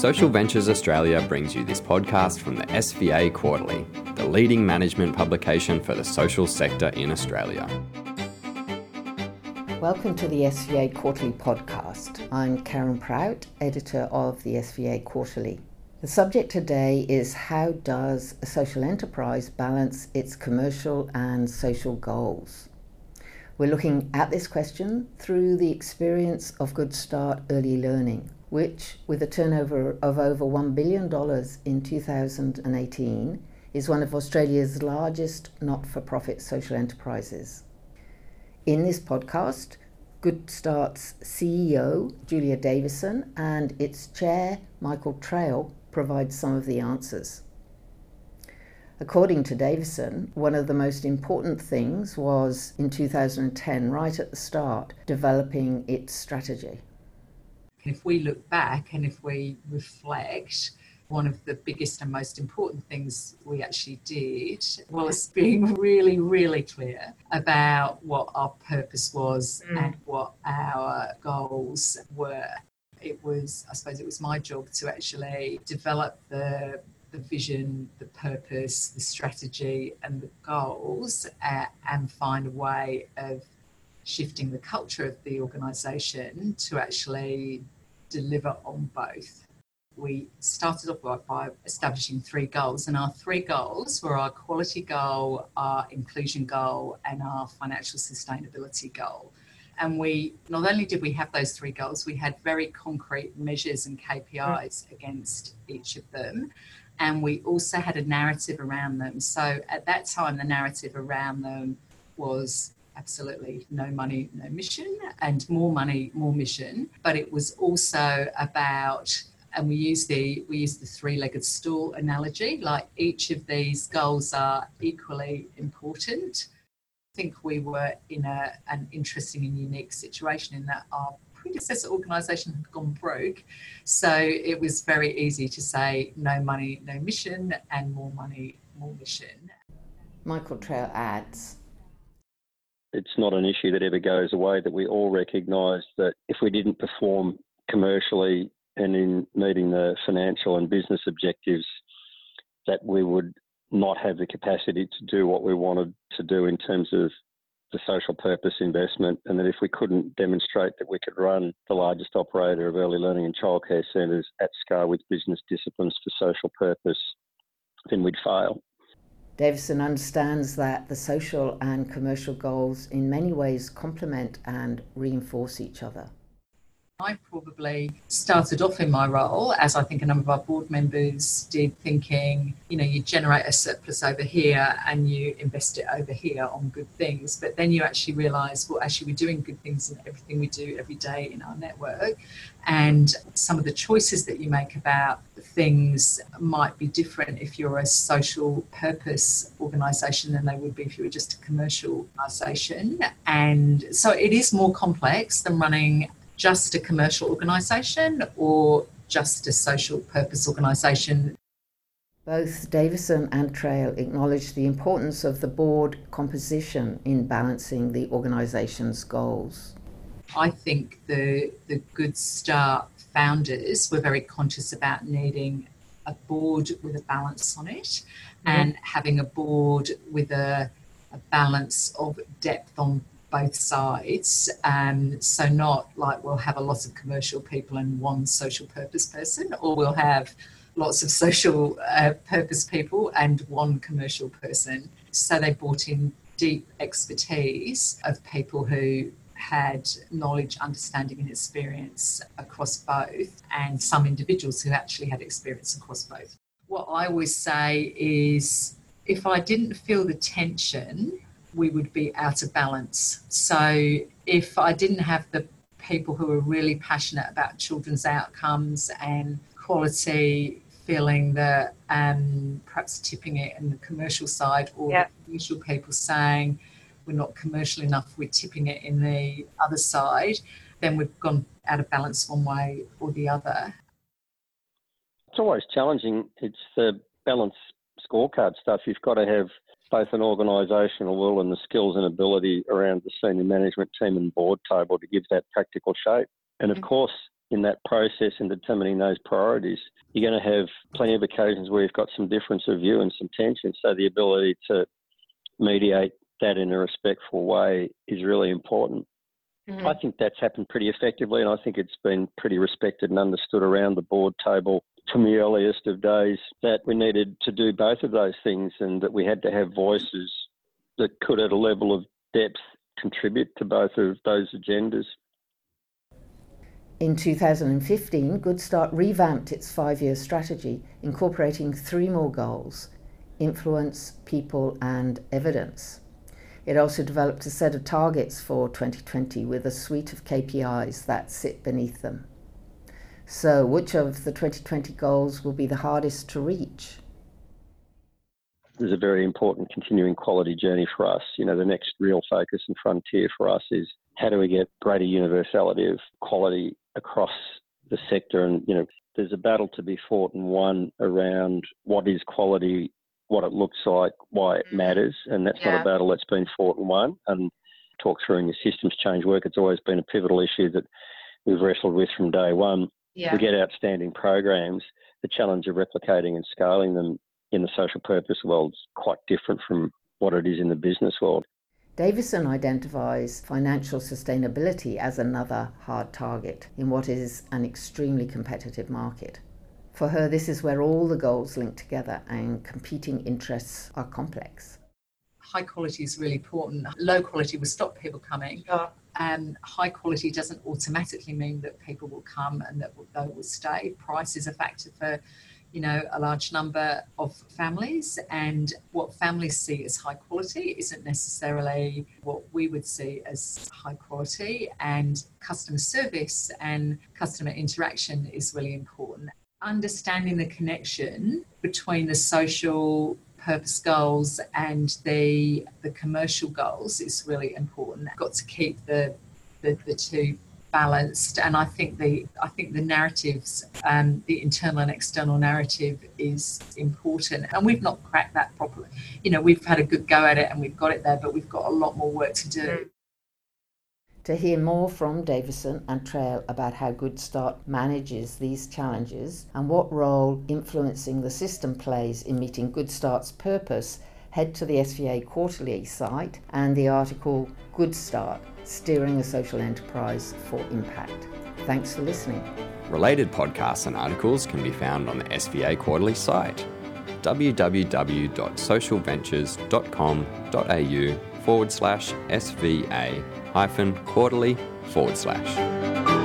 Social Ventures Australia brings you this podcast from the SVA Quarterly, the leading management publication for the social sector in Australia. Welcome to the SVA Quarterly podcast. I'm Karen Prout, editor of the SVA Quarterly. The subject today is how does a social enterprise balance its commercial and social goals? We're looking at this question through the experience of Good Start Early Learning, which, with a turnover of over $1 billion in 2018, is one of Australia's largest not for profit social enterprises. In this podcast, Good Start's CEO, Julia Davison, and its chair, Michael Traill, provide some of the answers. According to Davison, one of the most important things was in 2010, right at the start, developing its strategy. If we look back and if we reflect, one of the biggest and most important things we actually did was being really, really clear about what our purpose was mm. and what our goals were. It was, I suppose, it was my job to actually develop the the vision, the purpose, the strategy, and the goals, uh, and find a way of shifting the culture of the organisation to actually deliver on both. We started off by establishing three goals, and our three goals were our quality goal, our inclusion goal, and our financial sustainability goal. And we not only did we have those three goals, we had very concrete measures and KPIs mm. against each of them. And we also had a narrative around them. So at that time, the narrative around them was absolutely no money, no mission, and more money, more mission. But it was also about and we use the we use the three-legged stool analogy like each of these goals are equally important. I think we were in a, an interesting and unique situation in that our predecessor organization had gone broke. So it was very easy to say no money no mission and more money more mission. Michael Traill adds it's not an issue that ever goes away, that we all recognise that if we didn't perform commercially and in meeting the financial and business objectives, that we would not have the capacity to do what we wanted to do in terms of the social purpose investment, and that if we couldn't demonstrate that we could run the largest operator of early learning and childcare centres at scale with business disciplines for social purpose, then we'd fail. Davison understands that the social and commercial goals in many ways complement and reinforce each other. I probably started off in my role, as I think a number of our board members did, thinking, you know, you generate a surplus over here and you invest it over here on good things. But then you actually realise, well, actually, we're doing good things in everything we do every day in our network. And some of the choices that you make about things might be different if you're a social purpose organisation than they would be if you were just a commercial organisation. And so it is more complex than running just a commercial organisation or just a social purpose organisation. Both Davison and Traill acknowledge the importance of the board composition in balancing the organisation's goals. I think the, the Good Start founders were very conscious about needing a board with a balance on it mm-hmm. and having a board with a, a balance of depth on both sides. Um, so not like we'll have a lot of commercial people and one social purpose person, or we'll have lots of social uh, purpose people and one commercial person. So they brought in deep expertise of people who had knowledge, understanding, and experience across both, and some individuals who actually had experience across both. What I always say is if I didn't feel the tension we would be out of balance. So if I didn't have the people who are really passionate about children's outcomes and quality feeling that um, perhaps tipping it in the commercial side or the commercial people saying we're not commercial enough, we're tipping it in the other side, then we've gone out of balance one way or the other. It's always challenging. It's the balance scorecard stuff. You've got to have both an organisational will and the skills and ability around the senior management team and board table to give that practical shape. And of mm-hmm. course, in that process and determining those priorities, you're going to have plenty of occasions where you've got some difference of view and some tension. So the ability to mediate that in a respectful way is really important. Mm-hmm. I think that's happened pretty effectively, and I think it's been pretty respected and understood around the board table from the earliest of days that we needed to do both of those things and that we had to have voices that could, at a level of depth, contribute to both of those agendas. In 2015, Good Start revamped its five year strategy, incorporating three more goals influence, people, and evidence. It also developed a set of targets for 2020 with a suite of KPIs that sit beneath them. So, which of the 2020 goals will be the hardest to reach? There's a very important continuing quality journey for us. You know, the next real focus and frontier for us is how do we get greater universality of quality across the sector? And, you know, there's a battle to be fought and won around what is quality, what it looks like, why it mm. matters. And that's yeah. not a battle that's been fought and won. And talk through in your systems change work, it's always been a pivotal issue that we've wrestled with from day one yeah. we get outstanding programs. The challenge of replicating and scaling them in the social purpose world is quite different from what it is in the business world. Davison identifies financial sustainability as another hard target in what is an extremely competitive market. For her, this is where all the goals link together and competing interests are complex. High quality is really important. Low quality will stop people coming um, high quality doesn't automatically mean that people will come and that they will stay. Price is a factor for, you know, a large number of families, and what families see as high quality isn't necessarily what we would see as high quality. And customer service and customer interaction is really important. Understanding the connection between the social purpose goals and the the commercial goals is really important. Got to keep the the, the two balanced and I think the I think the narratives um, the internal and external narrative is important and we've not cracked that properly you know we've had a good go at it and we've got it there but we've got a lot more work to do mm. To hear more from Davison and Traill about how Good Start manages these challenges and what role influencing the system plays in meeting Good Start's purpose, head to the SVA quarterly site and the article Good Start Steering a Social Enterprise for Impact. Thanks for listening. Related podcasts and articles can be found on the SVA quarterly site www.socialventures.com.au forward slash SVA hyphen quarterly forward slash.